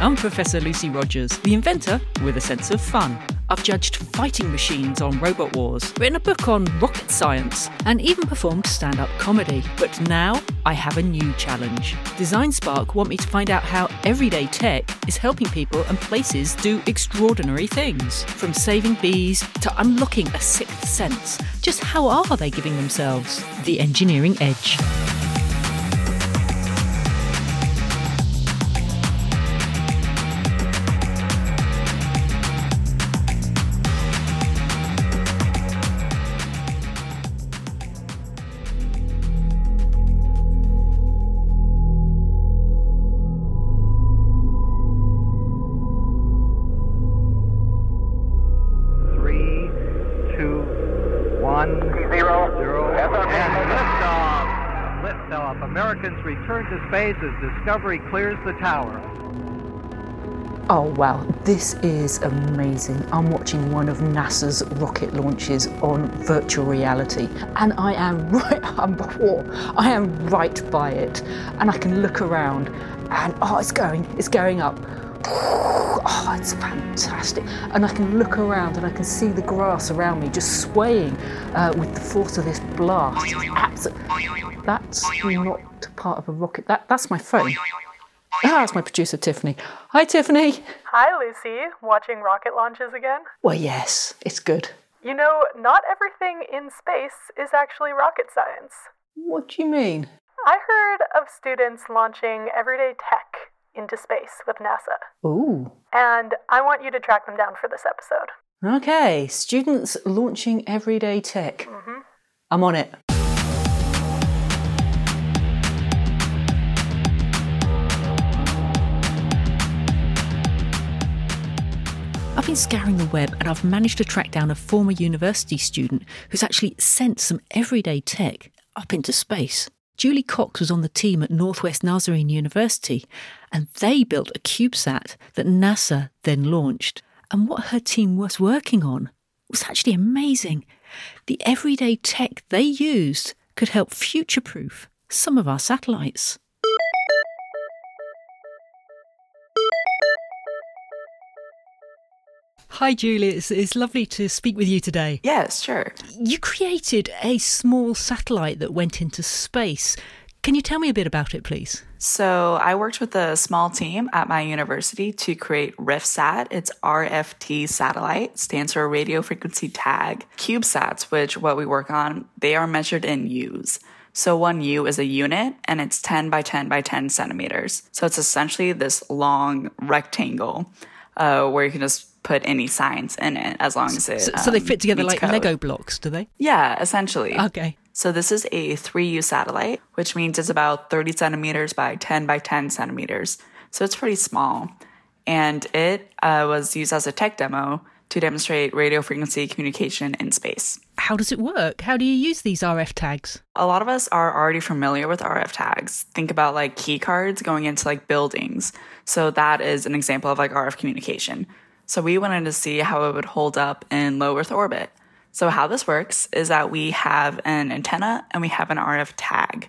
I'm Professor Lucy Rogers, the inventor with a sense of fun. I've judged fighting machines on Robot Wars, written a book on rocket science, and even performed stand up comedy. But now I have a new challenge. DesignSpark want me to find out how everyday tech is helping people and places do extraordinary things. From saving bees to unlocking a sixth sense. Just how are they giving themselves the engineering edge? Space as Discovery clears the tower. Oh wow, this is amazing. I'm watching one of NASA's rocket launches on virtual reality, and I am right, I'm, oh, I am right by it, and I can look around, and oh, it's going, it's going up. Oh, it's fantastic. And I can look around and I can see the grass around me just swaying uh, with the force of this blast. It's That's not part of a rocket. That, that's my phone. Ah, that's my producer, Tiffany. Hi, Tiffany. Hi, Lucy. Watching rocket launches again? Well, yes, it's good. You know, not everything in space is actually rocket science. What do you mean? I heard of students launching everyday tech into space with NASA, Ooh. and I want you to track them down for this episode. Okay, students launching everyday tech. Mm-hmm. I'm on it. I've been scouring the web and I've managed to track down a former university student who's actually sent some everyday tech up into space. Julie Cox was on the team at Northwest Nazarene University and they built a CubeSat that NASA then launched. And what her team was working on was actually amazing. The everyday tech they used could help future proof some of our satellites. Hi, Julie. It's, it's lovely to speak with you today. Yes, sure. You created a small satellite that went into space. Can you tell me a bit about it, please? So I worked with a small team at my university to create RIFSAT. It's RFT satellite, stands for radio frequency tag. CubeSats, which what we work on, they are measured in U's. So one U is a unit and it's 10 by 10 by 10 centimeters. So it's essentially this long rectangle uh, where you can just put any science in it as long as it. So, so they um, fit together like code. Lego blocks, do they? Yeah, essentially. Okay. So this is a 3U satellite, which means it's about 30 centimeters by 10 by 10 centimeters. So it's pretty small. And it uh, was used as a tech demo to demonstrate radio frequency communication in space. How does it work? How do you use these RF tags? A lot of us are already familiar with RF tags. Think about like key cards going into like buildings. So that is an example of like RF communication. So we wanted to see how it would hold up in low Earth orbit. So how this works is that we have an antenna and we have an RF tag.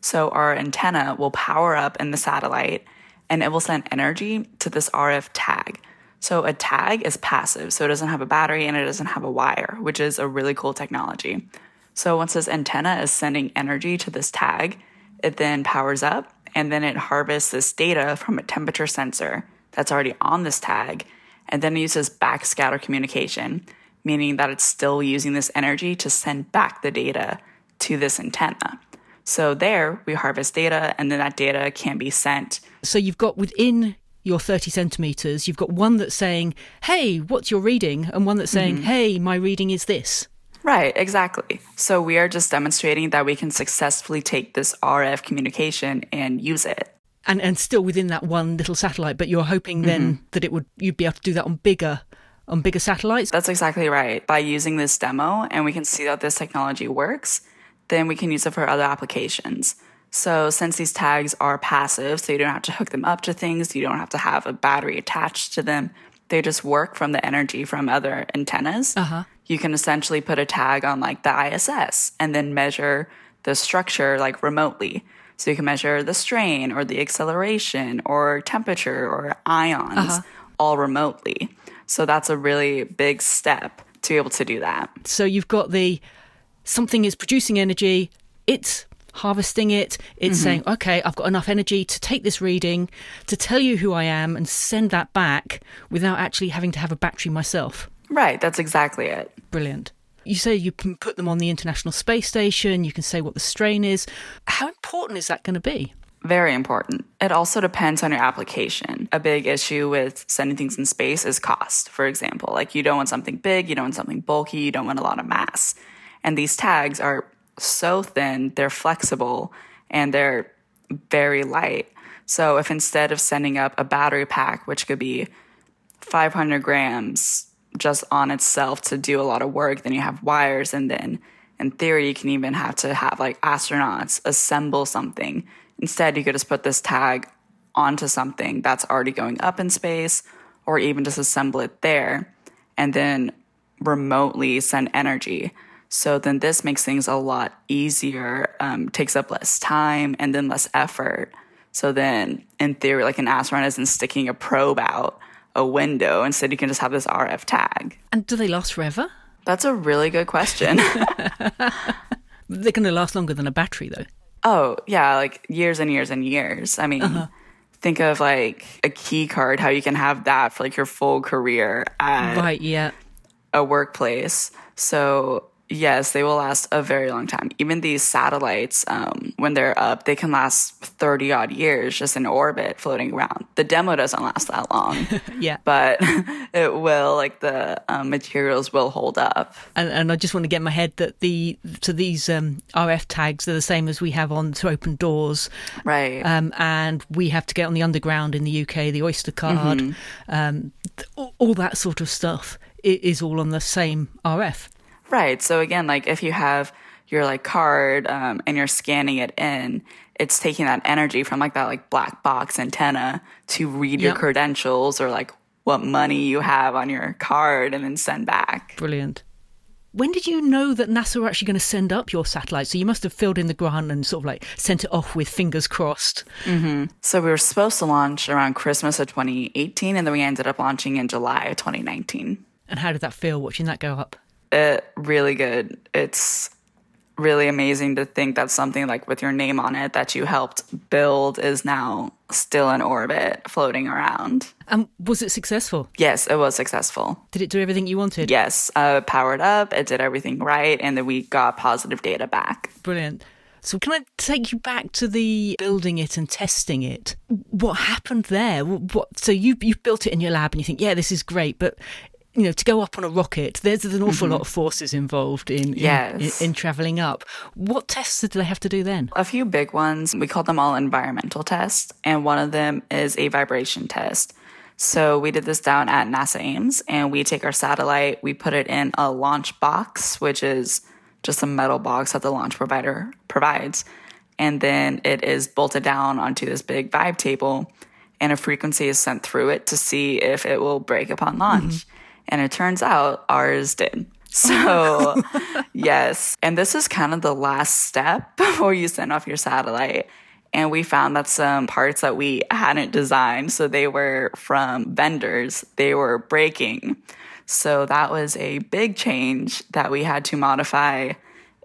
So our antenna will power up in the satellite and it will send energy to this RF tag. So a tag is passive, so it doesn't have a battery and it doesn't have a wire, which is a really cool technology. So once this antenna is sending energy to this tag, it then powers up and then it harvests this data from a temperature sensor that's already on this tag and then it uses backscatter communication, meaning that it's still using this energy to send back the data to this antenna. So there we harvest data and then that data can be sent. So you've got within your 30 centimeters, you've got one that's saying, hey, what's your reading? And one that's saying, mm-hmm. hey, my reading is this. Right, exactly. So we are just demonstrating that we can successfully take this RF communication and use it. And, and still within that one little satellite, but you're hoping then that it would you'd be able to do that on bigger on bigger satellites. That's exactly right. By using this demo and we can see that this technology works, then we can use it for other applications. So since these tags are passive, so you don't have to hook them up to things, you don't have to have a battery attached to them. They just work from the energy from other antennas. Uh-huh. You can essentially put a tag on like the ISS and then measure the structure like remotely. So you can measure the strain or the acceleration or temperature or ions uh-huh. all remotely. So that's a really big step to be able to do that. So you've got the something is producing energy, it's harvesting it, it's mm-hmm. saying, okay, I've got enough energy to take this reading, to tell you who I am, and send that back without actually having to have a battery myself. Right, that's exactly it. Brilliant. You say you can put them on the International Space Station, you can say what the strain is. How important is that going to be? Very important. It also depends on your application. A big issue with sending things in space is cost, for example. Like you don't want something big, you don't want something bulky, you don't want a lot of mass. And these tags are so thin, they're flexible, and they're very light. So if instead of sending up a battery pack, which could be 500 grams just on itself to do a lot of work, then you have wires, and then in theory, you can even have to have like astronauts assemble something. Instead, you could just put this tag onto something that's already going up in space, or even just assemble it there and then remotely send energy. So then this makes things a lot easier, um, takes up less time and then less effort. So then, in theory, like an astronaut isn't sticking a probe out a window. Instead, you can just have this RF tag. And do they last forever? That's a really good question. They're going to last longer than a battery, though. oh, yeah, like years and years and years. I mean, uh-huh. think of like a key card, how you can have that for like your full career at Right, yeah. a workplace. So yes, they will last a very long time. Even these satellites, um, when they're up, they can last thirty odd years just in orbit, floating around. The demo doesn't last that long, Yeah. but it will. Like the um, materials will hold up. And, and I just want to get in my head that the so these um, RF tags are the same as we have on to open doors, Right. um, and we have to get on the underground in the UK, the Oyster card, um, th- all, all that sort of stuff is all on the same RF. Right. So again, like if you have your like card um, and you're scanning it in, it's taking that energy from like that like black box antenna to read your credentials or like what money you have on your card and then send back. Brilliant. When did you know that NASA were actually going to send up your satellite? So you must have filled in the grant and sort of like sent it off with fingers crossed. So we were supposed to launch around Christmas of 2018 and then we ended up launching in July of 2019. And how did that feel watching that go up? It really good. It's really amazing to think that something like with your name on it that you helped build is now still in orbit floating around. And was it successful? Yes, it was successful. Did it do everything you wanted? Yes, uh, powered up. It did everything right, and then we got positive data back. Brilliant. So can I take you back to the building it and testing it? What happened there? What? So you you built it in your lab and you think, yeah, this is great, but you know, to go up on a rocket, there's an awful mm-hmm. lot of forces involved in in, Yes. in, in traveling up. What tests do they have to do then? A few big ones. We call them all environmental tests, and one of them is a vibration test. So we did this down at NASA Ames, and we take our satellite, we put it in a launch box, which is just a metal box that the launch provider provides, and then it is bolted down onto this big vibe table, and a frequency is sent through it to see if it will break upon launch. Mm-hmm. And it turns out ours did. So, yes. And this is kind of the last step before you send off your satellite. And we found that some parts that we hadn't designed, so they were from vendors, they were breaking. So that was a big change that we had to modify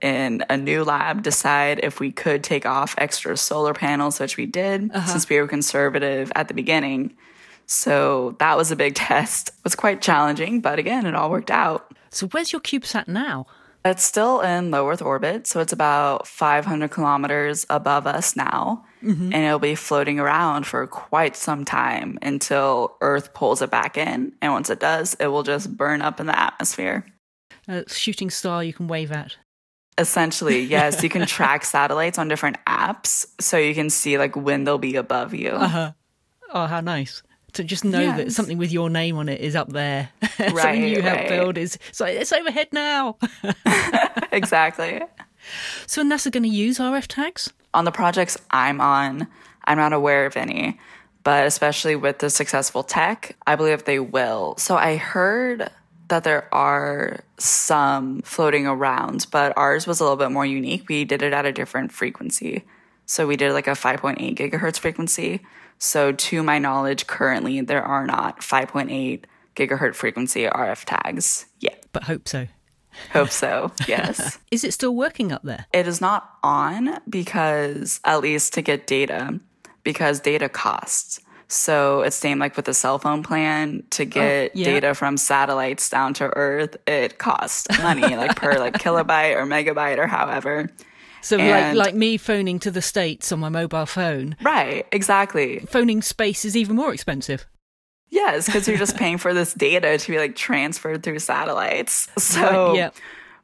in a new lab, decide if we could take off extra solar panels, which we did uh-huh. since we were conservative at the beginning. So that was a big test. It was quite challenging, but again, it all worked out. So where's your CubeSat now? It's still in low Earth orbit, so it's about 500 kilometers above us now, mm-hmm. and it'll be floating around for quite some time until Earth pulls it back in. And once it does, it will just burn up in the atmosphere. A shooting star you can wave at. Essentially, yes, you can track satellites on different apps, so you can see like when they'll be above you. Uh-huh. Oh, how nice. To just know that something with your name on it is up there. something Right, you helped right. build is so it's overhead now. exactly. so NASA going to use RF tags? on the projects I'm on, I'm not aware of any, but especially with the successful tech, I believe they will. So I heard that there are some floating around, but ours was a little bit more unique. We did it at a different frequency. So we did like a 5.8 gigahertz frequency. So to my knowledge, currently there are not 5.8 gigahertz frequency RF tags yet. But hope so. Hope so, yes. Is it still working up there? It is not on because, at least to get data, because data costs. So it's same like with the cell phone plan to oh, get Oh, yeah. data from satellites down to Earth. It costs money, like per like kilobyte or megabyte or however. So, like, like me phoning to the States on my mobile phone, Right, exactly. phoning space is even more expensive. Yes, because you're just paying for this data to be like transferred through satellites. So Right, yeah.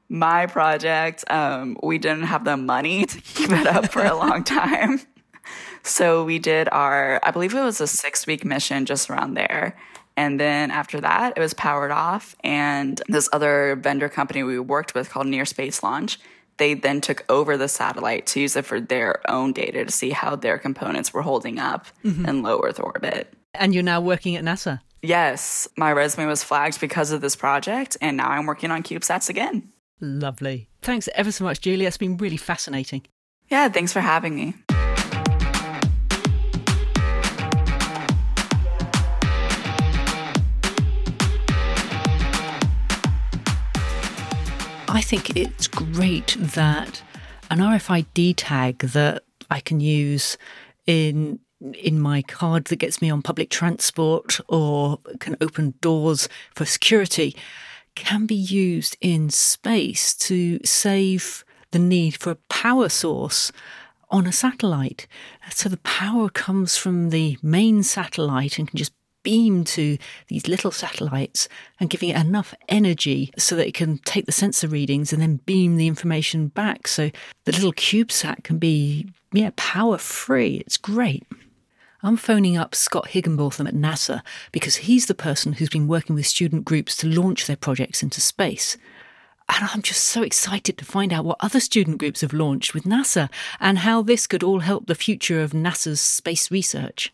my project, um, we didn't have the money to keep it up for a long time. So we did our, I believe it was a six week mission just around there. And then after that, it was powered off. And this other vendor company we worked with called Near Space Launch, they then took over the satellite to use it for their own data to see how their components were holding up mm-hmm. in low Earth orbit. And you're now working at NASA. Yes, my resume was flagged because of this project, and now I'm working on CubeSats again. Lovely. Thanks ever so much, Julia. It's been really fascinating. Yeah, thanks for having me. I think it's great that an RFID tag that I can use in in my card that gets me on public transport or can open doors for security can be used in space to save the need for a power source on a satellite. So the power comes from the main satellite and can just beam to these little satellites and giving it enough energy so that it can take the sensor readings and then beam the information back. So the little CubeSat can be yeah power free. It's great. I'm phoning up Scott Higginbotham at NASA because he's the person who's been working with student groups to launch their projects into space. And I'm just so excited to find out what other student groups have launched with NASA and how this could all help the future of NASA's space research.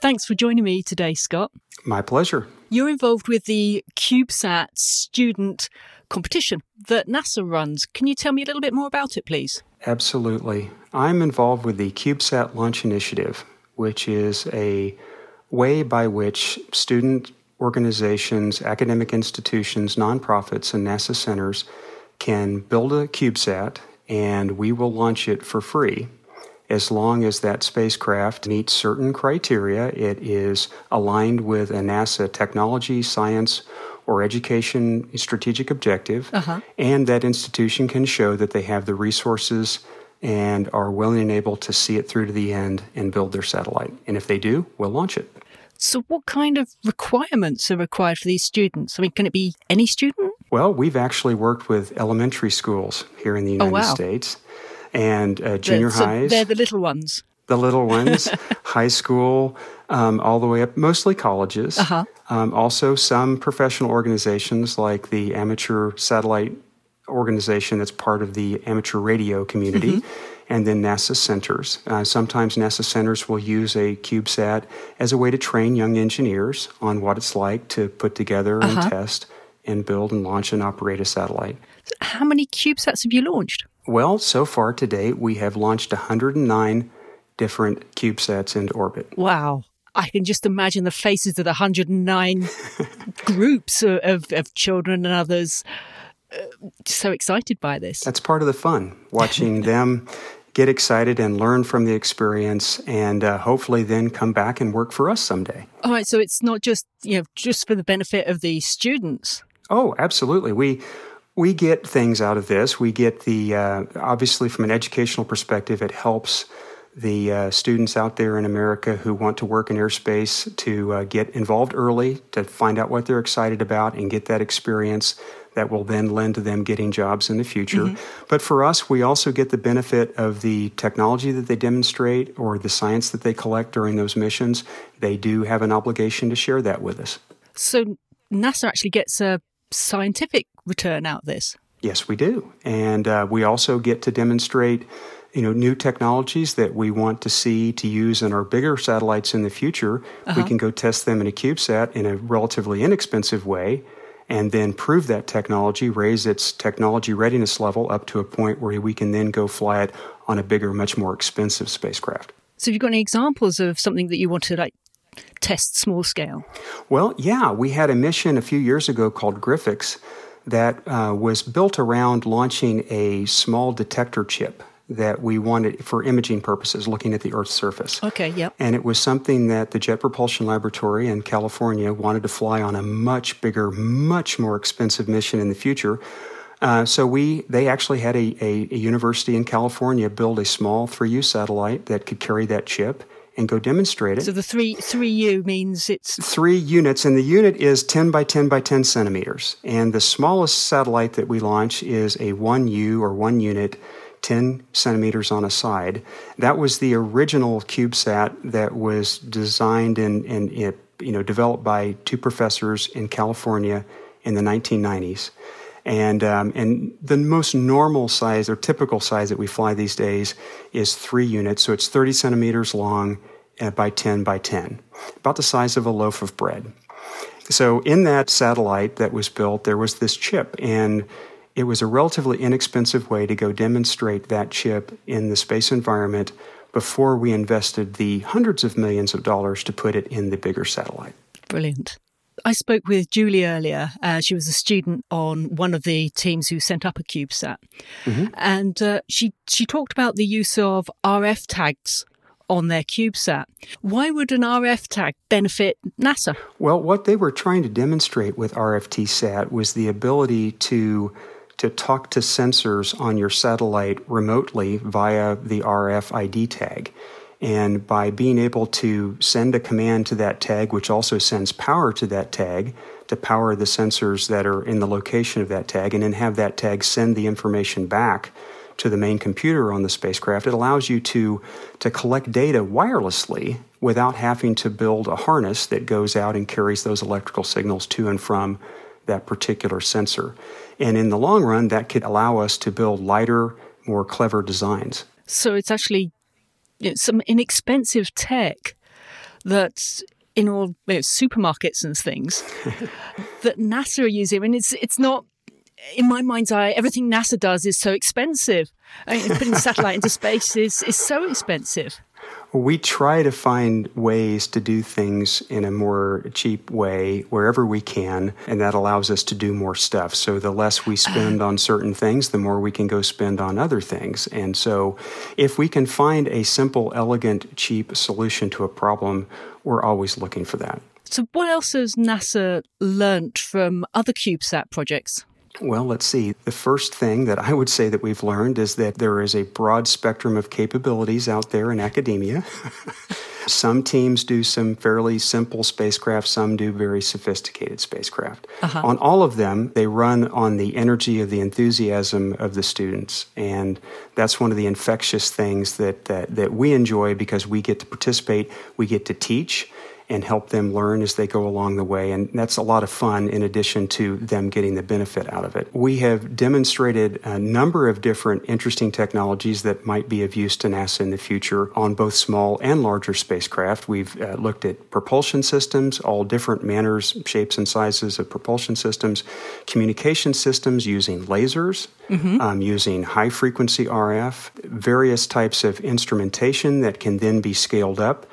Thanks for joining me today, Scott. My pleasure. You're involved with the CubeSat student competition that NASA runs. Can you tell me a little bit more about it, please? Absolutely. I'm involved with the CubeSat Launch Initiative, which is a way by which student organizations, academic institutions, nonprofits, and NASA centers can build a CubeSat and we will launch it for free as long as that spacecraft meets certain criteria. It is aligned with a NASA technology, science, or education strategic objective, uh-huh. and that institution can show that they have the resources and are willing and able to see it through to the end and build their satellite. And if they do, we'll launch it. So, what kind of requirements are required for these students? I mean, can it be any student? Well, we've actually worked with elementary schools here in the oh, United oh, wow. States and uh, junior so highs. They're the little ones. the little ones, high school, um, all the way up, mostly colleges. Uh-huh. Um, also, some professional organizations like the Amateur Satellite Organization, that's part of the amateur radio community, Mm-hmm. and then NASA centers. Uh, sometimes NASA centers will use a CubeSat as a way to train young engineers on what it's like to put together Uh-huh. and test and build and launch and operate a satellite. How many CubeSats have you launched? Well, so far today, we have launched 109 different CubeSats into orbit. Wow. I can just imagine the faces of the 109 groups of, of, of children and others uh, so excited by this. That's part of the fun, watching them get excited and learn from the experience and uh, hopefully then come back and work for us someday. All right, so it's not just, you know, just for the benefit of the students. Oh, absolutely. We we get things out of this. We get the uh, obviously from an educational perspective, it helps the uh, students out there in America who want to work in aerospace to uh, get involved early, to find out what they're excited about, and get that experience that will then lend to them getting jobs in the future. But for us, we also get the benefit of the technology that they demonstrate or the science that they collect during those missions. They do have an obligation to share that with us. So NASA actually gets a scientific return out of this. Yes, we do, and uh, we also get to demonstrate, you know, new technologies that we want to see to use in our bigger satellites in the future. We can go test them in a CubeSat in a relatively inexpensive way, and then prove that technology, raise its technology readiness level up to a point where we can then go fly it on a bigger, much more expensive spacecraft. So, have you got any examples of something that you want to like test small scale? Well, yeah, we had a mission a few years ago called GRIFEX that uh, was built around launching a small detector chip that we wanted for imaging purposes, looking at the Earth's surface. Okay, yep. And it was something that the Jet Propulsion Laboratory in California wanted to fly on a much bigger, much more expensive mission in the future. Uh, so we, they actually had a, a, a university in California build a small 3U satellite that could carry that chip and go demonstrate it. So the three three U means it's three units, and the unit is ten by ten by ten centimeters. And the smallest satellite that we launch is a one U or one unit 10 centimeters on a side. That was the original CubeSat that was designed and, and it, you know, developed by two professors in California in the 1990s. And, um, and the most normal size or typical size that we fly these days is three units. So it's 30 centimeters long uh, by 10 by 10, about the size of a loaf of bread. So in that satellite that was built, there was this chip. And it was a relatively inexpensive way to go demonstrate that chip in the space environment before we invested the hundreds of millions of dollars to put it in the bigger satellite. Brilliant. I spoke with Julie earlier. Uh, she was a student on one of the teams who sent up a CubeSat, mm-hmm. and uh, she she talked about the use of RF tags on their CubeSat. Why would an RF tag benefit NASA? Well, what they were trying to demonstrate with RFTSat was the ability to to talk to sensors on your satellite remotely via the RFID tag. And by being able to send a command to that tag, which also sends power to that tag to power the sensors that are in the location of that tag, and then have that tag send the information back to the main computer on the spacecraft, it allows you to, to collect data wirelessly without having to build a harness that goes out and carries those electrical signals to and from that particular sensor. And in the long run, that could allow us to build lighter, more clever designs. So it's actually you know, some inexpensive tech that in all you know, supermarkets and things that NASA are using. I mean, it's it's not in my mind's eye. Everything NASA does is so expensive. I mean, putting a satellite into space is is so expensive we try to find ways to do things in a more cheap way wherever we can, and that allows us to do more stuff. So the less we spend on certain things, the more we can go spend on other things. And so if we can find a simple, elegant, cheap solution to a problem, we're always looking for that. So, what else has NASA learnt from other CubeSat projects? Well, let's see. The first thing that I would say that we've learned is that there is a broad spectrum of capabilities out there in academia. some teams do some fairly simple spacecraft, some do very sophisticated spacecraft. Uh-huh. On all of them, they run on the energy of the enthusiasm of the students. And that's one of the infectious things that, that, that we enjoy because we get to participate, we get to teach and help them learn as they go along the way. And that's a lot of fun in addition to them getting the benefit out of it. We have demonstrated a number of different interesting technologies that might be of use to NASA in the future on both small and larger spacecraft. We've uh, looked at propulsion systems, all different manners, shapes, and sizes of propulsion systems, communication systems using lasers, mm-hmm. um, using high frequency RF, various types of instrumentation that can then be scaled up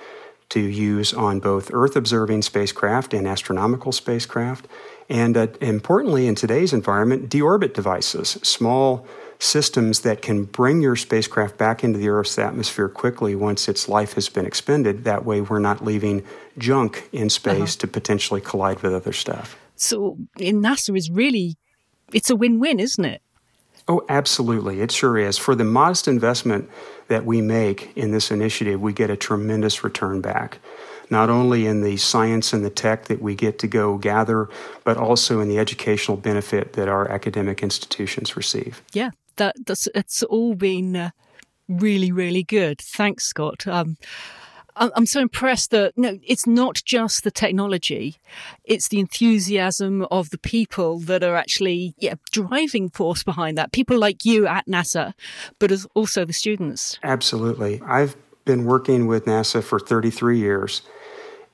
to use on both Earth observing spacecraft and astronomical spacecraft. And uh, importantly, in today's environment, deorbit devices, small systems that can bring your spacecraft back into the Earth's atmosphere quickly once its life has been expended. That way, we're not leaving junk in space uh-huh. to potentially collide with other stuff. So, in NASA is really, it's a win win, isn't it? Oh, absolutely. It sure is. For the modest investment that we make in this initiative, we get a tremendous return back. Not only in the science and the tech that we get to go gather, but also in the educational benefit that our academic institutions receive. Yeah, that, that's it's all been uh, really, really good. Thanks, Scott. Um, I'm so impressed that no, it's not just the technology; it's the enthusiasm of the people that are actually yeah driving force behind that. People like you at NASA, but as also the students. Absolutely, I've been working with NASA for 33 years,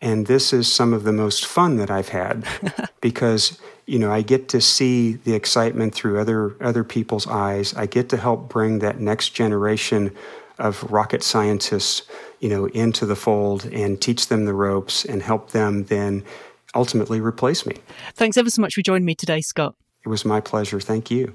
and this is some of the most fun that I've had because you know, I get to see the excitement through other other people's eyes. I get to help bring that next generation of rocket scientists, you know, into the fold and teach them the ropes and help them then ultimately replace me. Thanks ever so much for joining me today, Scott. It was my pleasure. Thank you.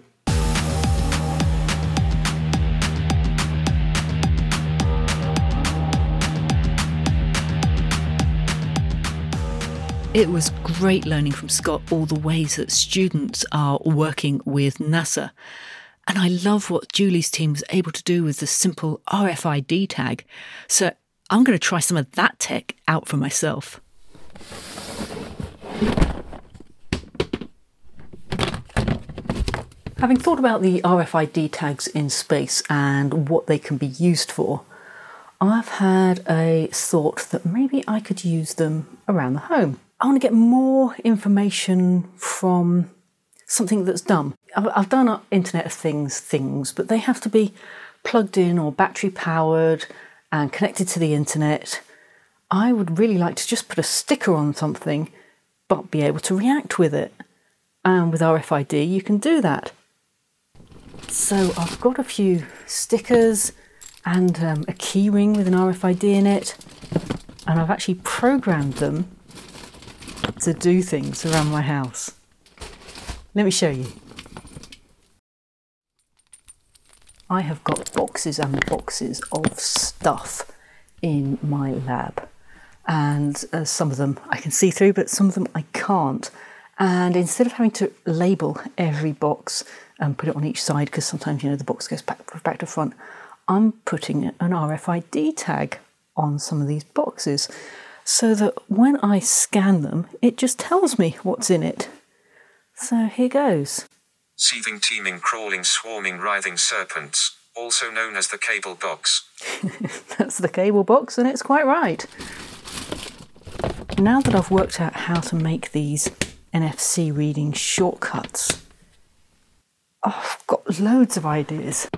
It was great learning from Scott all the ways that students are working with NASA. And I love what Julie's team was able to do with the simple RFID tag. So I'm going to try some of that tech out for myself. Having thought about the RFID tags in space and what they can be used for, I've had a thought that maybe I could use them around the home. I want to get more information from something that's dumb. I've done Internet of Things things, but they have to be plugged in or battery powered and connected to the internet. I would really like to just put a sticker on something, but be able to react with it. And with RFID, you can do that. So I've got a few stickers and um, a keyring with an RFID in it, and I've actually programmed them to do things around my house. Let me show you. I have got boxes and boxes of stuff in my lab, and uh, some of them I can see through, but some of them I can't. And instead of having to label every box and put it on each side, because sometimes you know the box goes back back to front, I'm putting an RFID tag on some of these boxes so that when I scan them, it just tells me what's in it. So here goes. Seething, teeming, crawling, swarming, writhing serpents, also known as the cable box. That's the cable box, and it's quite right. Now that I've worked out how to make these NFC reading shortcuts, I've got loads of ideas.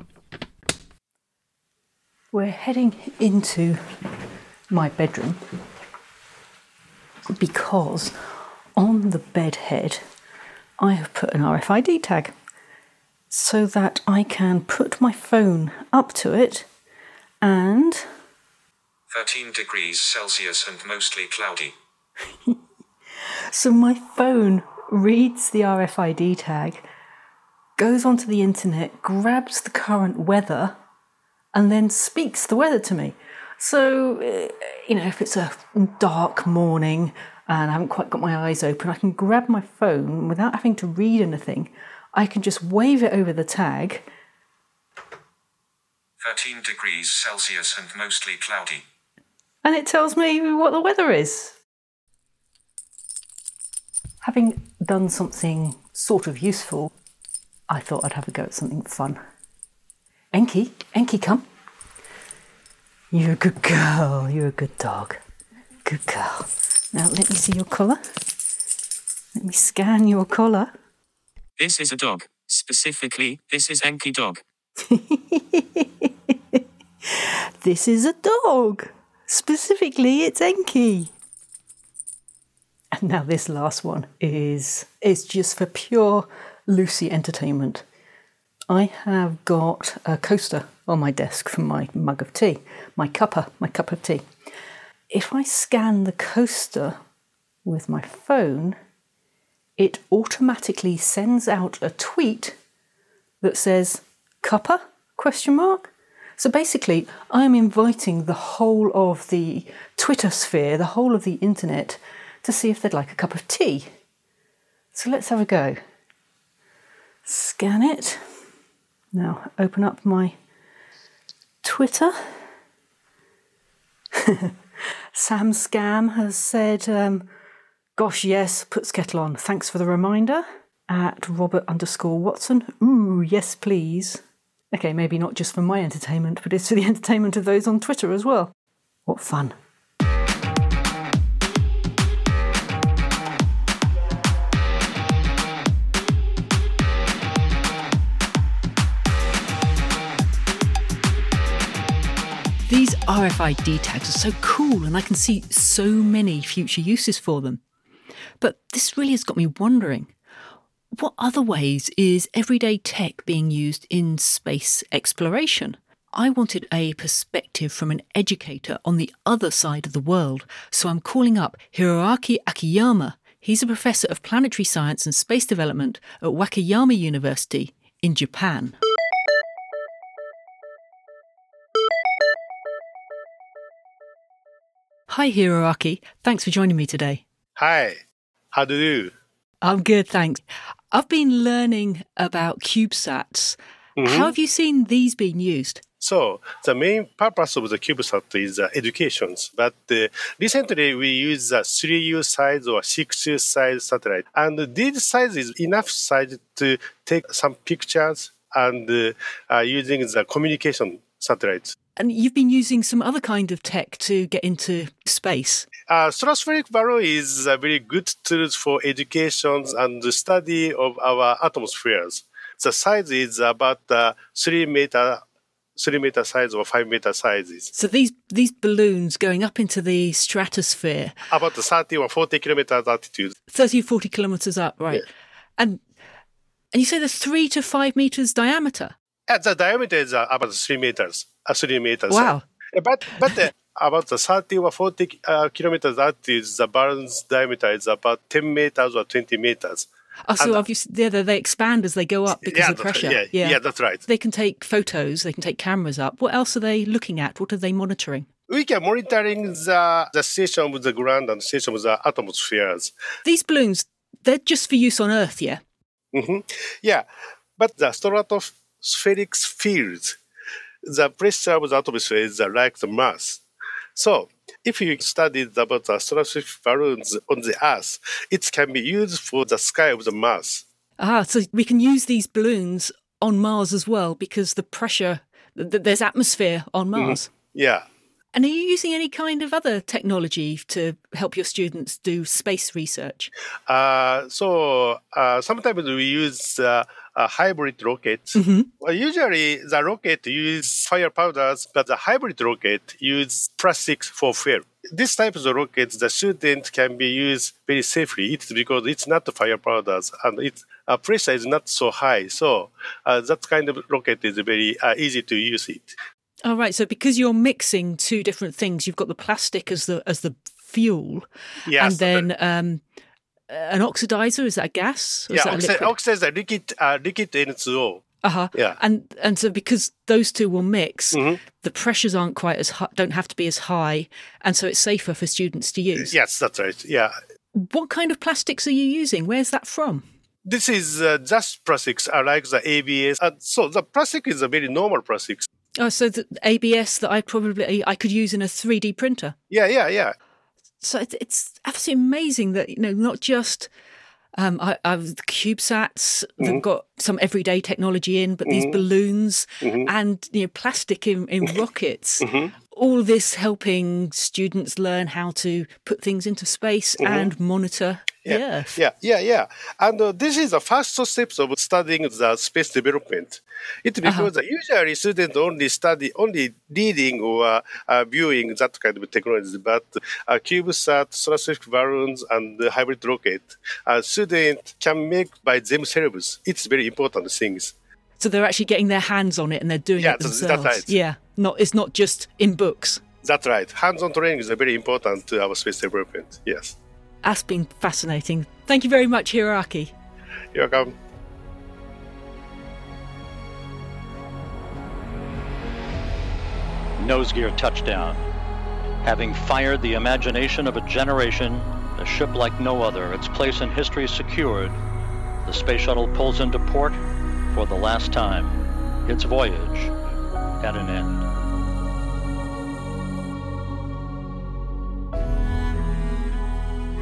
We're heading into my bedroom because on the bed head I have put an RFID tag so that I can put my phone up to it and 13 degrees Celsius and mostly cloudy. so my phone reads the RFID tag, goes onto the internet, grabs the current weather, and then speaks the weather to me. So, uh, you know, if it's a dark morning and I haven't quite got my eyes open, I can grab my phone without having to read anything. I can just wave it over the tag. 13 degrees Celsius and mostly cloudy. And it tells me what the weather is. Having done something sort of useful, I thought I'd have a go at something fun. Enki, Enki, come. You're a good girl. You're a good dog. Good girl. Now let me see your collar. Let me scan your collar. This is a dog. Specifically, this is Enki dog. this is a dog. Specifically, it's Enki. And now this last one is is just for pure Lucy entertainment. I have got a coaster on my desk for my mug of tea, my cuppa, my cup of tea. If I scan the coaster with my phone, it automatically sends out a tweet that says cuppa? question mark? So basically i'm inviting the whole of the twitter sphere the whole of the internet to see if they'd like a cup of tea. So let's have a go. Scan it. Now open up my Twitter. Sam Scam has said, um, gosh, yes, puts kettle on. Thanks for the reminder. At Robert underscore Watson. Ooh, yes, please. Okay, maybe not just for my entertainment, but it's for the entertainment of those on Twitter as well. What fun. These RFID tags are so cool and I can see so many future uses for them. But this really has got me wondering what other ways is everyday tech being used in space exploration? I wanted a perspective from an educator on the other side of the world, so I'm calling up Hiroaki Akiyama. He's a professor of planetary science and space development at Wakayama University in Japan. Hi, Hiroaki. Thanks for joining me today. Hi, how do you? I'm good, thanks. I've been learning about CubeSats. Mm-hmm. How have you seen these being used? So the main purpose of the CubeSat is uh, education. But uh, recently we use the 3U size or 6U size satellite. And this size is enough size to take some pictures and uh, uh, using the communication satellites. And you've been using some other kind of tech to get into space. Uh, stratospheric balloon is a very good tool for education and the study of our atmospheres. The size is about uh, three meter, three meter size or five meter sizes. So these these balloons going up into the stratosphere, About 30 or 40 kilometers altitude. thirty or forty kilometers up, right? Yeah. And and you say they're three to five meters diameter. Uh, the diameter is uh, about three meters. Uh, three meters. Wow. Uh, But but uh, about the 30 or 40 uh, kilometers that is the balloon's diameter is about 10 meters or 20 meters. Oh, so And- obviously yeah, they, they expand as they go up because yeah, of pressure. Yeah, yeah, that's right. They can take photos. They can take cameras up. What else are they looking at? What are they monitoring? We can monitoring the the situation of the ground and situation of the atmospheres. These balloons, they're just for use on Earth, yeah. hmm Yeah, but the stratospheric fields, the pressure of the atmosphere is like the mass. So, if you studied about the stratospheric balloons on the Earth, it can be used for the sky of the Mars. Ah, so we can use these balloons on Mars as well because the pressure, th- th- there's atmosphere on Mars. Yeah. And are you using any kind of other technology to help your students do space research? Uh, so uh, sometimes we use uh, a hybrid rocket. Well, usually the rocket use fire powders, but the hybrid rocket use plastics for fuel. This type of rocket, the student can be used very safely. It's because it's not fire powders and its uh, pressure is not so high. So uh, that kind of rocket is very uh, easy to use it. All right. So because you're mixing two different things, you've got the plastic as the as the fuel, Yes. and then um, an oxidizer. Is that a gas? Or is yeah, that a oxide, liquid? oxide is a liquid, uh, liquid N2O. Uh-huh. Yeah. And and so because those two will mix, Mhm. the pressures aren't quite as high, don't have to be as high, and so it's safer for students to use. Yes, that's right. Yeah. What kind of plastics are you using? Where's that from? This is uh, just plastics, uh, like the ABS. And so the plastic is a very normal plastics. Oh, so the ABS that I probably I could use in a 3D printer. Yeah, yeah, yeah. So it, it's absolutely amazing that you know not just um, I, I've the CubeSats they've mm-hmm. got some everyday technology in, but these mm-hmm. balloons mm-hmm. and you know plastic in, in rockets. All this helping students learn how to put things into space and monitor the Yeah, Earth. yeah, yeah, yeah. And uh, this is the first steps of studying the space development. It's because uh usually students only study, only reading or uh, viewing that kind of technology, but uh, CubeSat, stratospheric balloons, and the hybrid rocket, uh, students can make by themselves. It's very important things. So they're actually getting their hands on it and they're doing Yeah, it that's- themselves. that's right. Yeah, not it's not just in books. That's right. Hands-on training is very important to our space development. Yes. That's been fascinating. Thank you very much, Hiroaki. You're welcome. nose gear touchdown. Having fired the imagination of a generation, a ship like no other, its place in history secured, the space shuttle pulls into port for the last time. Its voyage at an end.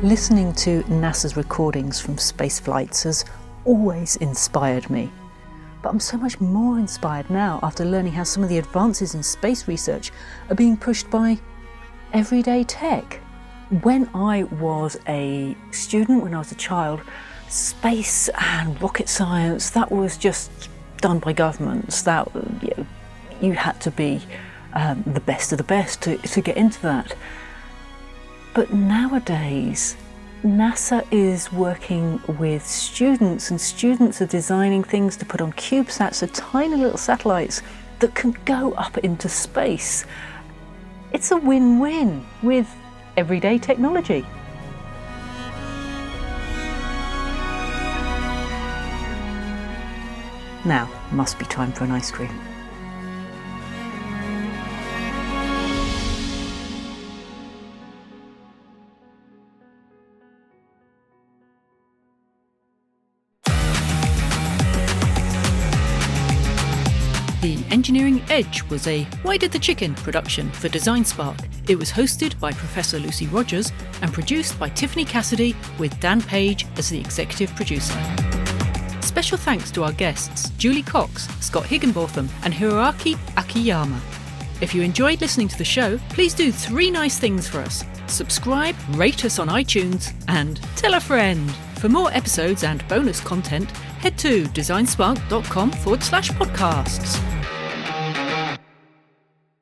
Listening to NASA's recordings from space flights has always inspired me. But I'm so much more inspired now after learning how some of the advances in space research are being pushed by everyday tech. When I was a student, when I was a child, space and rocket science, that was just done by governments. That you, know, you had to be um, the best of the best to, to get into that. But nowadays, NASA is working with students, and students are designing things to put on CubeSats, so tiny little satellites that can go up into space. It's a win win with everyday technology. Now, must be time for an ice cream. The Engineering Edge was a Why Did the Chicken production for DesignSpark. It was hosted by Professor Lucy Rogers and produced by Tiffany Cassidy with Dan Page as the executive producer. Special thanks to our guests Julie Cox, Scott Higginbotham, and Hiroaki Akiyama. If you enjoyed listening to the show, please do three nice things for us subscribe, rate us on iTunes, and tell a friend. For more episodes and bonus content, head to designspark.com forward slash podcasts.